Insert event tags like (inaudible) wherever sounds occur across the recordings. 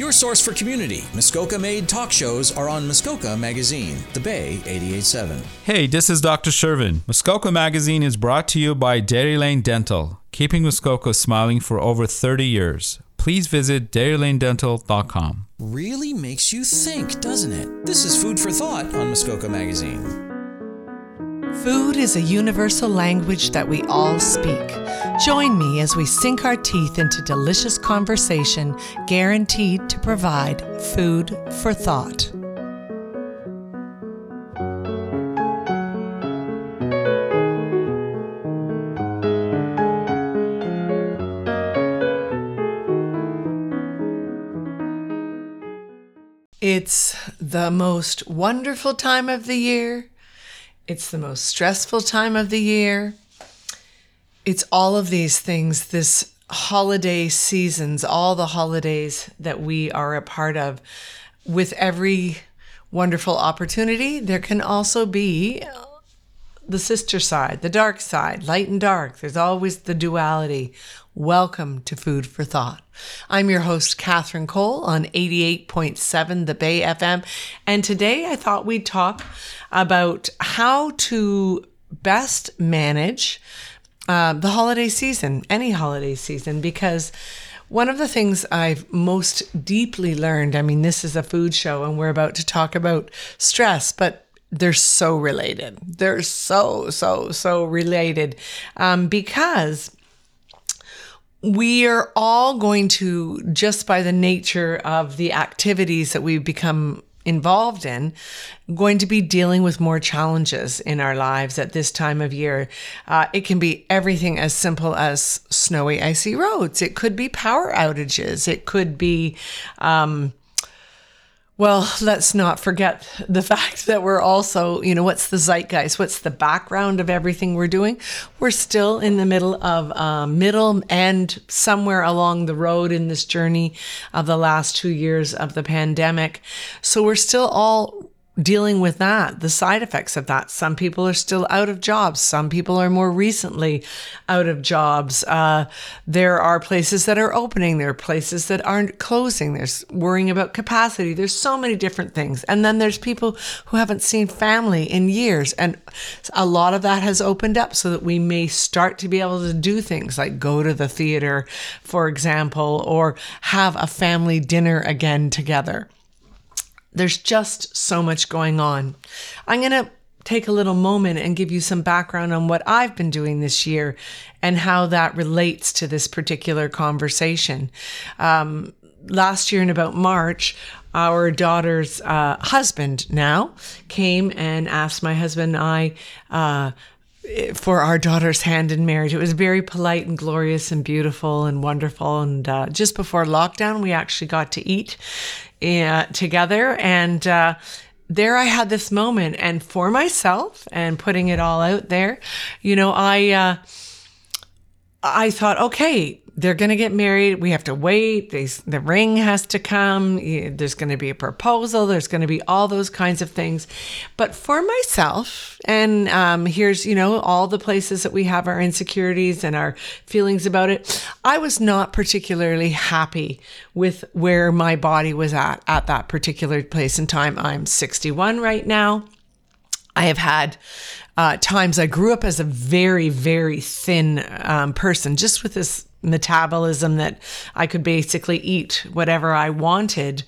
Your source for community, Muskoka made talk shows are on Muskoka Magazine, The Bay 887. Hey, this is Dr. Shervin. Muskoka Magazine is brought to you by Dairy Lane Dental, keeping Muskoka smiling for over 30 years. Please visit dairylanedental.com. Really makes you think, doesn't it? This is Food for Thought on Muskoka Magazine. Food is a universal language that we all speak. Join me as we sink our teeth into delicious conversation guaranteed to provide food for thought. It's the most wonderful time of the year it's the most stressful time of the year. It's all of these things, this holiday seasons, all the holidays that we are a part of. With every wonderful opportunity, there can also be the sister side, the dark side, light and dark. There's always the duality. Welcome to Food for Thought. I'm your host, Catherine Cole on 88.7 The Bay FM. And today I thought we'd talk about how to best manage uh, the holiday season, any holiday season, because one of the things I've most deeply learned, I mean, this is a food show and we're about to talk about stress, but they're so related. They're so, so, so related um, because we are all going to, just by the nature of the activities that we become involved in going to be dealing with more challenges in our lives at this time of year. Uh, it can be everything as simple as snowy, icy roads. It could be power outages. It could be um, well, let's not forget the (laughs) fact that we're also, you know, what's the zeitgeist? What's the background of everything we're doing? We're still in the middle of uh, middle and somewhere along the road in this journey of the last two years of the pandemic. So we're still all dealing with that, the side effects of that. Some people are still out of jobs. Some people are more recently out of jobs. Uh, there are places that are opening. There are places that aren't closing. There's worrying about capacity. There's so many different things. And then there's people who haven't seen family in years. And a lot of that has opened up so that we may start to be able to do things like go to the theater, for example, or have a family dinner again together. There's just so much going on. I'm going to take a little moment and give you some background on what I've been doing this year and how that relates to this particular conversation. Um, last year in about March, our daughter's uh, husband now came and asked my husband and I uh, for our daughter's hand in marriage. It was very polite and glorious and beautiful and wonderful. And uh, just before lockdown, we actually got to eat uh, together. And uh, there I had this moment. And for myself and putting it all out there, you know, I. Uh, I thought, okay, they're going to get married. We have to wait. They, the ring has to come. There's going to be a proposal. There's going to be all those kinds of things. But for myself, and um, here's, you know, all the places that we have our insecurities and our feelings about it, I was not particularly happy with where my body was at at that particular place in time. I'm 61 right now. I have had uh, times. I grew up as a very, very thin um, person, just with this metabolism that I could basically eat whatever I wanted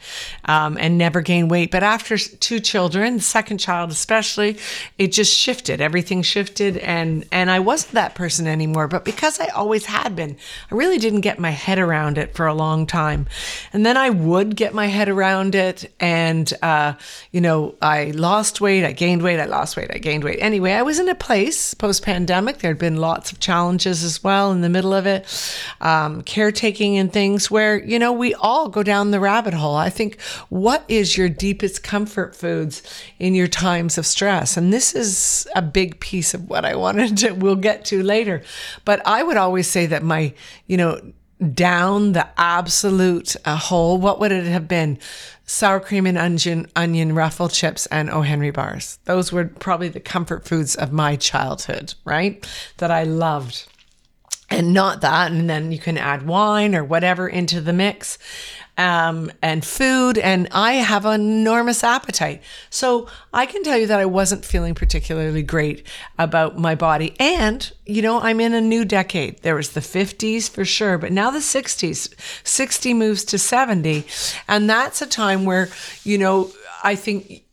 um, and never gain weight. But after two children, the second child especially, it just shifted. Everything shifted, and and I wasn't that person anymore. But because I always had been, I really didn't get my head around it for a long time. And then I would get my head around it, and uh, you know, I lost weight, I gained weight, I lost weight, I gained weight. Anyway, I was in a place post pandemic. There had been lots of challenges as well in the middle of it um, caretaking and things where, you know, we all go down the rabbit hole. I think, what is your deepest comfort foods in your times of stress? And this is a big piece of what I wanted to, we'll get to later. But I would always say that my, you know, down the absolute uh, hole, what would it have been? Sour cream and onion, onion ruffle chips and O. Henry bars. Those were probably the comfort foods of my childhood, right? That I loved and not that. And then you can add wine or whatever into the mix. um, and food, and I have an enormous appetite. So I can tell you that I wasn't feeling particularly great about my body. And, you know, I'm in a new decade. There was the 50s for sure, but now the 60s. 60 moves to 70. And that's a time where, you know, I think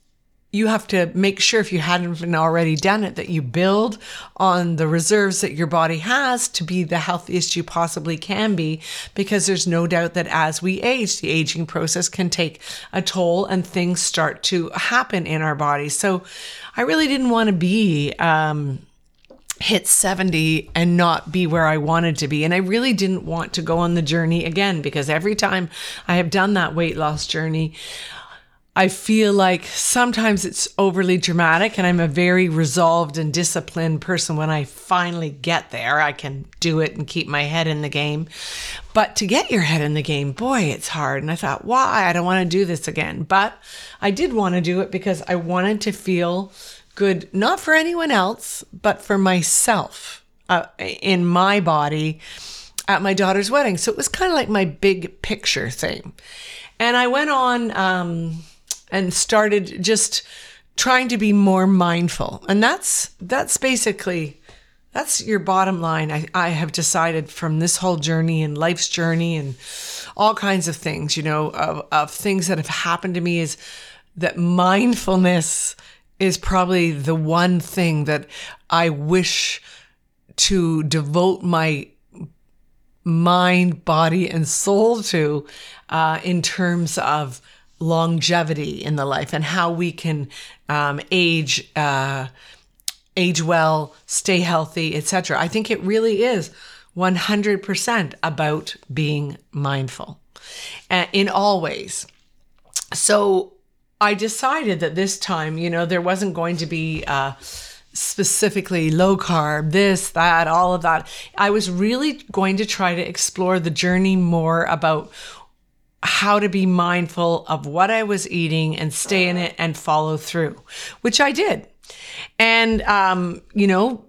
you have to make sure if you hadn't already done it that you build on the reserves that your body has to be the healthiest you possibly can be because there's no doubt that as we age the aging process can take a toll and things start to happen in our bodies so i really didn't want to be um, hit 70 and not be where I wanted to be. And I really didn't want to go on the journey again because every time I have done that weight loss journey, I feel like sometimes it's overly dramatic, and I'm a very resolved and disciplined person. When I finally get there, I can do it and keep my head in the game. But to get your head in the game, boy, it's hard. And I thought, why? I don't want to do this again. But I did want to do it because I wanted to feel good, not for anyone else, but for myself uh, in my body at my daughter's wedding. So it was kind of like my big picture thing. And I went on. Um, and started just trying to be more mindful. And that's that's basically that's your bottom line. I, I have decided from this whole journey and life's journey and all kinds of things, you know, of, of things that have happened to me is that mindfulness is probably the one thing that I wish to devote my mind, body, and soul to uh, in terms of longevity in the life and how we can um, age uh, age well stay healthy etc i think it really is 100% about being mindful uh, in all ways so i decided that this time you know there wasn't going to be uh, specifically low carb, this, that, all of that. I was really going to try to explore the journey more about how to be mindful of what I was eating and stay in it and follow through, which I did. And, um, you know,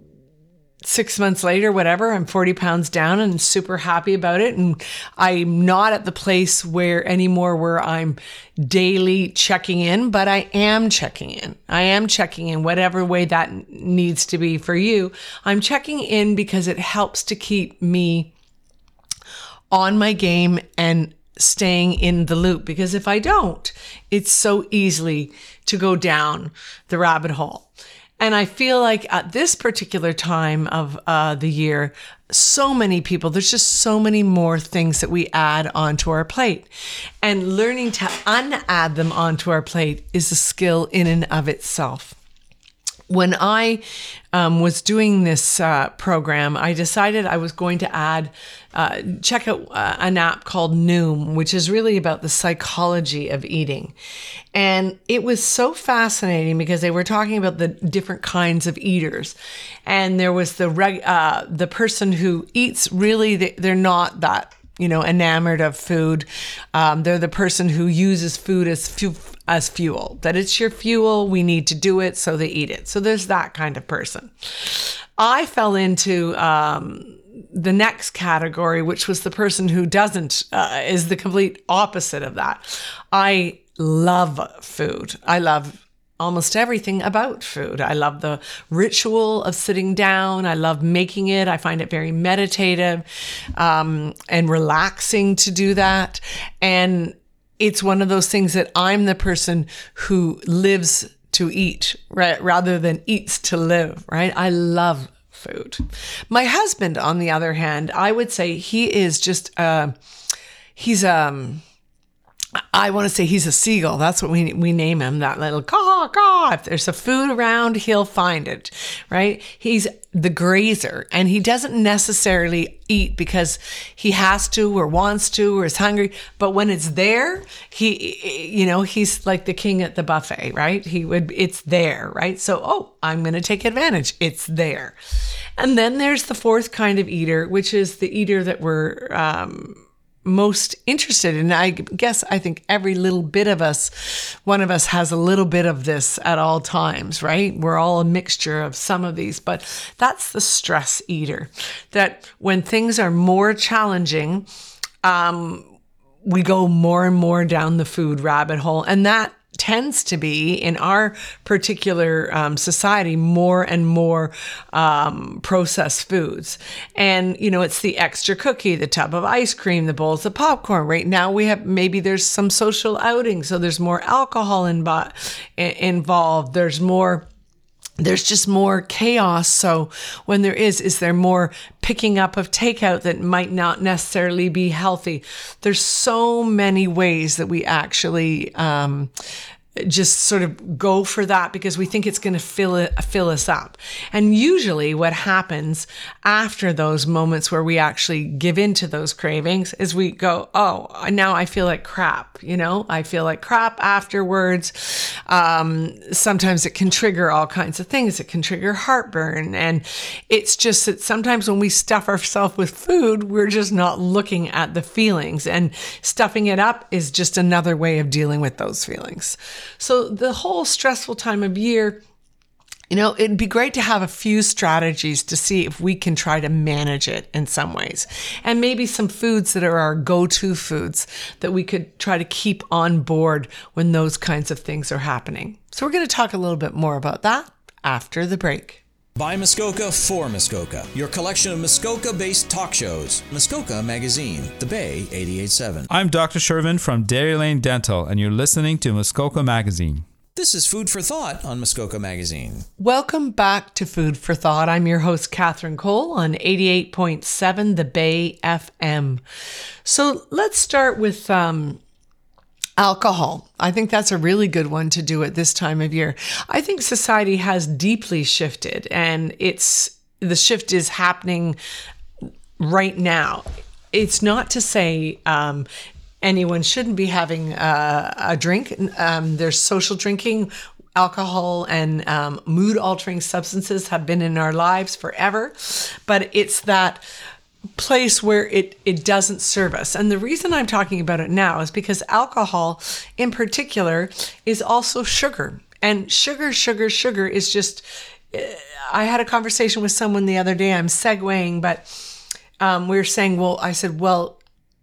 six months later, whatever, I'm 40 pounds down and super happy about it. And I'm not at the place where anymore where I'm daily checking in, but I am checking in. I am checking in whatever way that needs to be for you. I'm checking in because it helps to keep me on my game and staying in the loop because if I don't, it's so easily to go down the rabbit hole. And I feel like at this particular time of uh, the year, so many people, there's just so many more things that we add onto our plate. And learning to unadd them onto our plate is a skill in and of itself when I um, was doing this uh, program, I decided I was going to add, uh, check out uh, an app called Noom, which is really about the psychology of eating. And it was so fascinating because they were talking about the different kinds of eaters. And there was the reg- uh, the person who eats really, they're not that you know, enamored of food. Um, they're the person who uses food as fu- as fuel. That it's your fuel. We need to do it, so they eat it. So there's that kind of person. I fell into um, the next category, which was the person who doesn't uh, is the complete opposite of that. I love food. I love almost everything about food. I love the ritual of sitting down. I love making it. I find it very meditative um, and relaxing to do that. And it's one of those things that I'm the person who lives to eat, right? Rather than eats to live, right? I love food. My husband, on the other hand, I would say he is just, uh, he's, um, I want to say he's a seagull. That's what we we name him. That little caw caw. If there's a food around, he'll find it. Right? He's the grazer, and he doesn't necessarily eat because he has to or wants to or is hungry. But when it's there, he, you know, he's like the king at the buffet. Right? He would. It's there. Right? So, oh, I'm going to take advantage. It's there. And then there's the fourth kind of eater, which is the eater that we're. Um, most interested in. I guess I think every little bit of us, one of us has a little bit of this at all times, right? We're all a mixture of some of these, but that's the stress eater. That when things are more challenging, um, we go more and more down the food rabbit hole. And that tends to be in our particular um, society more and more um, processed foods. And, you know, it's the extra cookie, the tub of ice cream, the bowls of popcorn. Right now, we have maybe there's some social outing, so there's more alcohol in, involved, there's more there's just more chaos. So when there is, is there more picking up of takeout that might not necessarily be healthy? There's so many ways that we actually um, just sort of go for that because we think it's going to fill it, fill us up. And usually what happens after those moments where we actually give in to those cravings is we go, "Oh, now I feel like crap." You know, I feel like crap afterwards. Um, sometimes it can trigger all kinds of things. It can trigger heartburn, and it's just that sometimes when we stuff ourselves with food, we're just not looking at the feelings, and stuffing it up is just another way of dealing with those feelings. So the whole stressful time of year, you know, it'd be great to have a few strategies to see if we can try to manage it in some ways. And maybe some foods that are our go to foods that we could try to keep on board when those kinds of things are happening. So, we're going to talk a little bit more about that after the break. By Muskoka for Muskoka, your collection of Muskoka based talk shows. Muskoka Magazine, The Bay 887. I'm Dr. Shervin from Dairy Lane Dental, and you're listening to Muskoka Magazine. This is Food for Thought on Muskoka Magazine. Welcome back to Food for Thought. I'm your host, Catherine Cole, on 88.7 The Bay FM. So let's start with um, alcohol. I think that's a really good one to do at this time of year. I think society has deeply shifted, and it's the shift is happening right now. It's not to say um, anyone shouldn't be having a, a drink. Um, there's social drinking. Alcohol and um, mood altering substances have been in our lives forever, but it's that place where it it doesn't serve us. And the reason I'm talking about it now is because alcohol in particular is also sugar. And sugar sugar sugar is just eh, I had a conversation with someone the other day. I'm segueing, but um, we were saying, well, I said, well,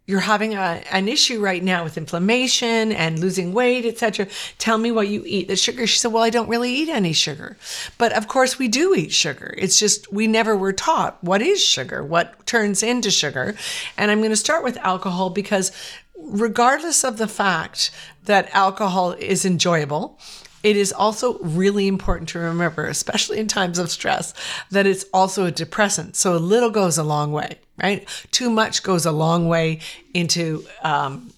you're having a, an issue right now with inflammation and losing weight, etc. Tell me what you eat. The sugar. She said, Well, I don't really eat any sugar. But of course, we do eat sugar. It's just we never were taught what is sugar, what turns into sugar. And I'm going to start with alcohol because, regardless of the fact that alcohol is enjoyable, it is also really important to remember, especially in times of stress, that it's also a depressant. So a little goes a long way right? Too much goes a long way into um,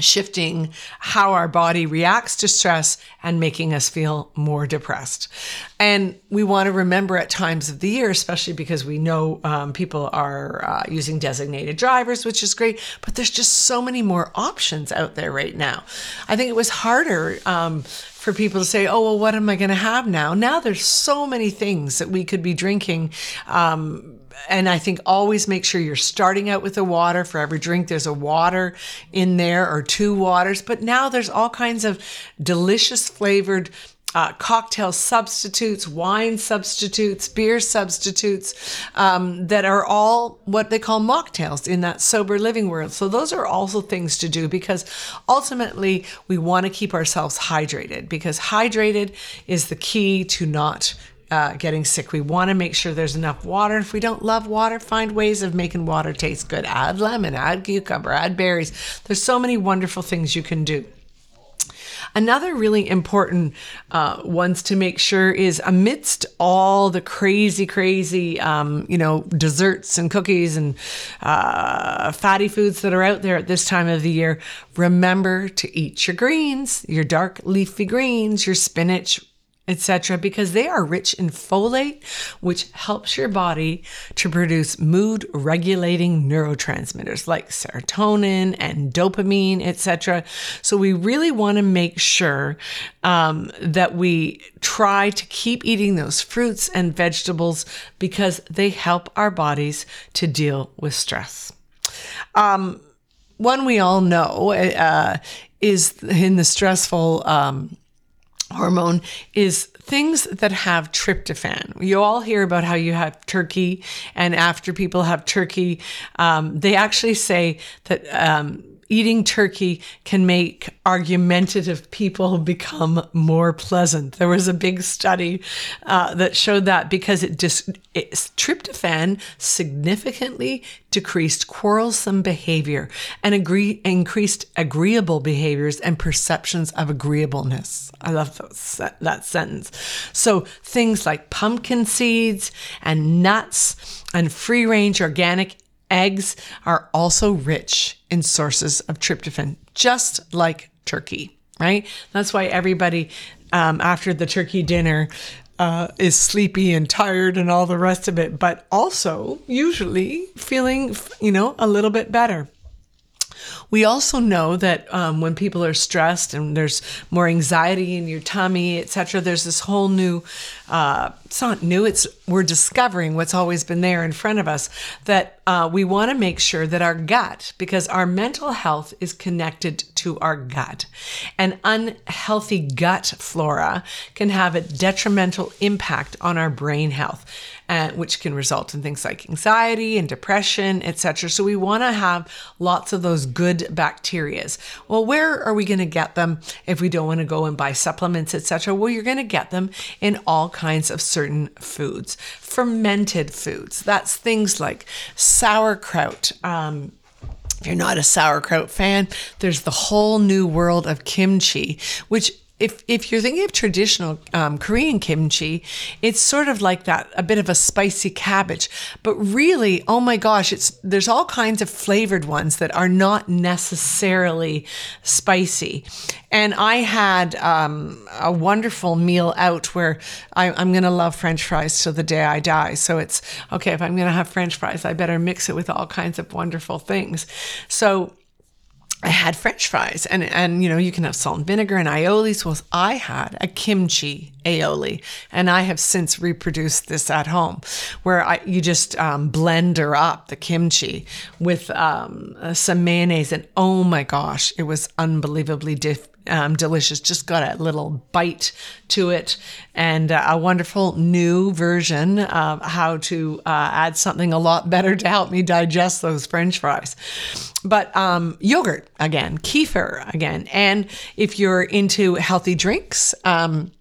shifting how our body reacts to stress and making us feel more depressed. And we want to remember at times of the year, especially because we know um, people are uh, using designated drivers, which is great, but there's just so many more options out there right now. I think it was harder. Um, for people to say, oh, well, what am I going to have now? Now there's so many things that we could be drinking um, and I think always make sure you're starting out with a water. For every drink, there's a water in there or two waters. But now there's all kinds of delicious flavored uh, cocktail substitutes, wine substitutes, beer substitutes um, that are all what they call mocktails in that sober living world. So, those are also things to do because ultimately we want to keep ourselves hydrated because hydrated is the key to not uh, getting sick. We want to make sure there's enough water. If we don't love water, find ways of making water taste good. Add lemon, add cucumber, add berries. There's so many wonderful things you can do. Another really important uh, ones to make sure is amidst all the crazy, crazy, um, you know, desserts and cookies and uh, fatty foods that are out there at this time of the year, remember to eat your greens, your dark leafy greens, your spinach, etc., because they are rich in folate, which helps your body to produce mood regulating neurotransmitters like serotonin and dopamine, etc. So we really want to make sure um, that we try to keep eating those fruits and vegetables because they help our bodies to deal with stress. Um, one we all know uh, is in the stressful um, hormone is things that have tryptophan. You all hear about how you have turkey, and after people have turkey, um, they actually say that um, eating turkey can make argumentative people become more pleasant. There was a big study uh, that showed that because it just it, tryptophan significantly decreased quarrelsome behavior and agree, increased agreeable behaviors and perceptions of agreeableness. I love those, that sentence. So things like pumpkin seeds and nuts and free range organic eggs are also rich in sources of tryptophan, just like turkey, right? That's why everybody um, after the turkey dinner uh, is sleepy and tired and all the rest of it, but also usually feeling, you know, a little bit better. We also know that um, when people are stressed and there's more anxiety in your tummy, etc., there's this whole new. Uh, it's not new. It's we're discovering what's always been there in front of us. That uh, we want to make sure that our gut, because our mental health is connected to our gut, an unhealthy gut flora can have a detrimental impact on our brain health uh, which can result in things like anxiety and depression, etc. So we want to have lots of those good bacterias. Well, where are we going to get them if we don't want to go and buy supplements, etc.? Well, you're going to get them in all kinds of certain foods, fermented foods. That's things like sauerkraut. Um, if you're not a sauerkraut fan, there's the whole new world of kimchi, which if if you're thinking of traditional um, Korean kimchi, it's sort of like that, a bit of a spicy cabbage. But really, oh my gosh, it's there's all kinds of flavored ones that are not necessarily spicy. And I had um, a wonderful meal out where I, I'm going to love French fries till the day I die. So it's okay if I'm going to have French fries, I better mix it with all kinds of wonderful things. So I had French fries, and and you know you can have salt and vinegar and aiolis. Well, I had a kimchi aioli, and I have since reproduced this at home, where I you just um, blender up the kimchi with um, some mayonnaise, and oh my gosh, it was unbelievably diff- um, delicious. Just got a little bite to it, and a wonderful new version of how to uh, add something a lot better to help me digest those French fries. But um, yogurt again, kefir again, and if you're into healthy drinks. Um,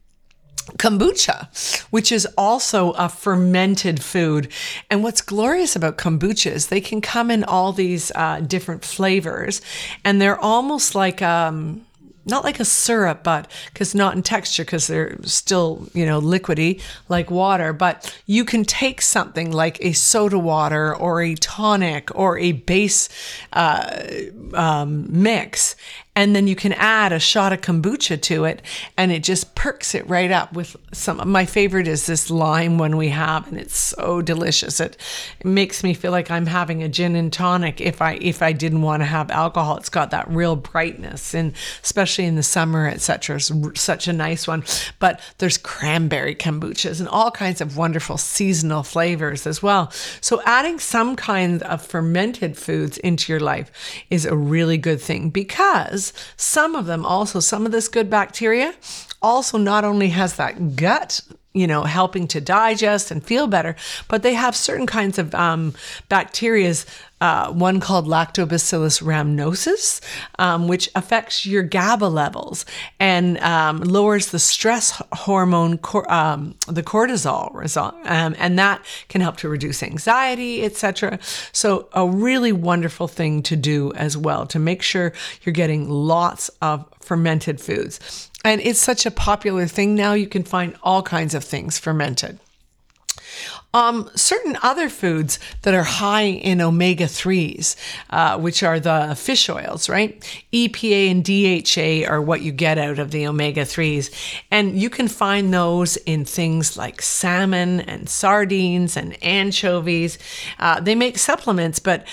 kombucha, which is also a fermented food. And what's glorious about kombucha is they can come in all these uh, different flavors, and they're almost like um, not like a syrup, but because not in texture, because they're still, you know, liquidy like water. But you can take something like a soda water or a tonic or a base uh, um, mix and then you can add a shot of kombucha to it and it just perks it right up with some my favorite is this lime one we have and it's so delicious. It, it makes me feel like i'm having a gin and tonic if i if i didn't want to have alcohol. It's got that real brightness and especially in the summer etc it's such a nice one. But there's cranberry kombuchas and all kinds of wonderful seasonal flavors as well. So adding some kind of fermented foods into your life is a really good thing because some of them also, some of this good bacteria also not only has that gut you know, helping to digest and feel better, but they have certain kinds of um, bacterias. Uh, one called Lactobacillus rhamnosus, um, which affects your GABA levels and um, lowers the stress hormone, cor- um, the cortisol, um, and that can help to reduce anxiety, etc. So, a really wonderful thing to do as well to make sure you're getting lots of fermented foods. And it's such a popular thing now, you can find all kinds of things fermented. Um, certain other foods that are high in omega 3s, uh, which are the fish oils, right? EPA and DHA are what you get out of the omega 3s. And you can find those in things like salmon and sardines and anchovies. Uh, they make supplements, but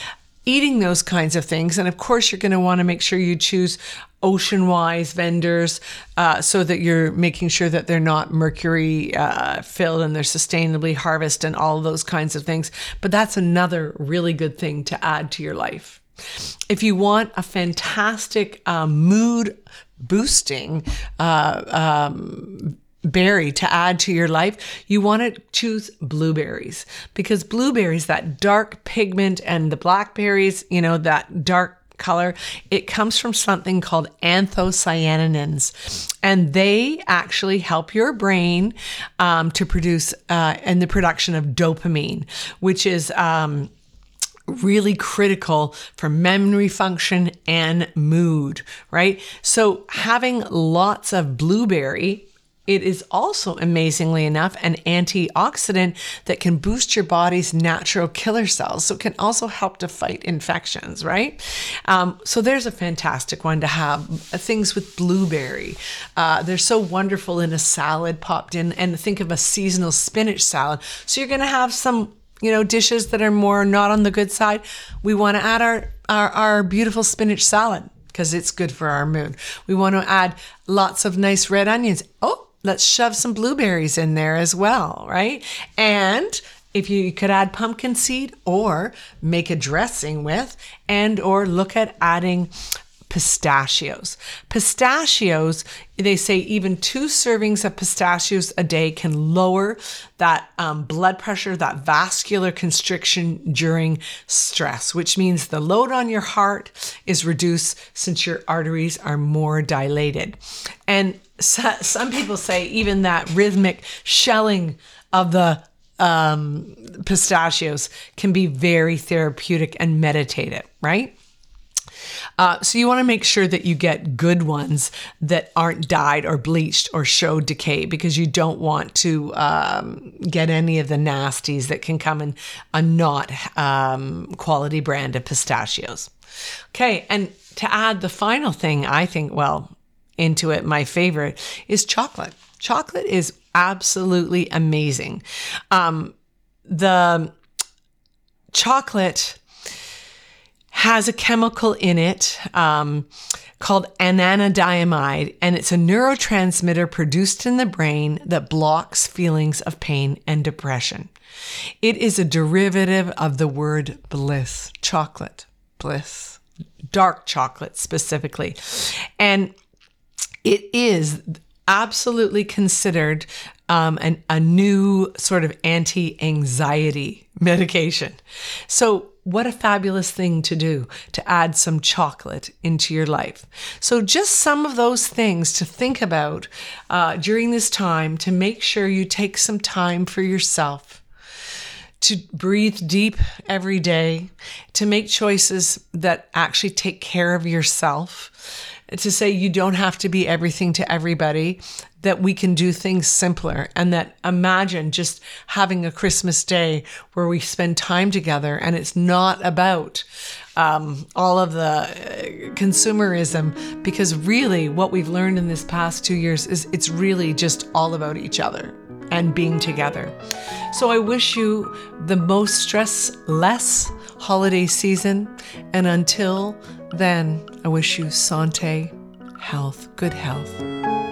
eating those kinds of things. And of course, you're going to want to make sure you choose ocean wise vendors uh, so that you're making sure that they're not mercury uh, filled and they're sustainably harvested and all those kinds of things. But that's another really good thing to add to your life. If you want a fantastic um, mood boosting uh, um, berry to add to your life, you want to choose blueberries because blueberries, that dark pigment, and the blackberries, you know, that dark color. It comes from something called anthocyanins, and they actually help your brain um, to produce uh, and the production of dopamine, which is. Um, really critical for memory function and mood, right? So having lots of blueberry it is also, amazingly enough, an antioxidant that can boost your body's natural killer cells. So it can also help to fight infections, right? Um, so there's a fantastic one to have. Uh, things with blueberry. Uh, they're so wonderful in a salad popped in. And think of a seasonal spinach salad. So you're going to have some you know dishes that are more not on the good side we want to add our, our our beautiful spinach salad because it's good for our mood we want to add lots of nice red onions oh let's shove some blueberries in there as well, right? And if you could add pumpkin seed or make a dressing with and or look at adding pistachios. Pistachios, they say even two servings of pistachios a day can lower that um, blood pressure, that vascular constriction during stress, which means the load on your heart is reduced since your arteries are more dilated. And so, some people say even that rhythmic shelling of the um, pistachios can be very therapeutic and meditative, right? Uh, so you want to make sure that you get good ones that aren't dyed or bleached or show decay because you don't want to um, get any of the nasties that can come in a not um, quality brand of pistachios. Okay, and to add the final thing, I think, well, into it, my favorite is chocolate. Chocolate is absolutely amazing. Um, the chocolate has a chemical in it um, called anandamide, and it's a neurotransmitter produced in the brain that blocks feelings of pain and depression. It is a derivative of the word bliss, chocolate, bliss, dark chocolate specifically. And it is absolutely considered um, an, a new sort of anti anxiety medication. So, what a fabulous thing to do to add some chocolate into your life. So, just some of those things to think about uh, during this time to make sure you take some time for yourself. To breathe deep every day, to make choices that actually take care of yourself, to say you don't have to be everything to everybody, that we can do things simpler, and that imagine just having a Christmas day where we spend time together and it's not about um, all of the uh, consumerism, because really what we've learned in this past two years is it's really just all about each other and being together. So I wish you the most stress less holiday season. And until then, I wish you sante, health, good health.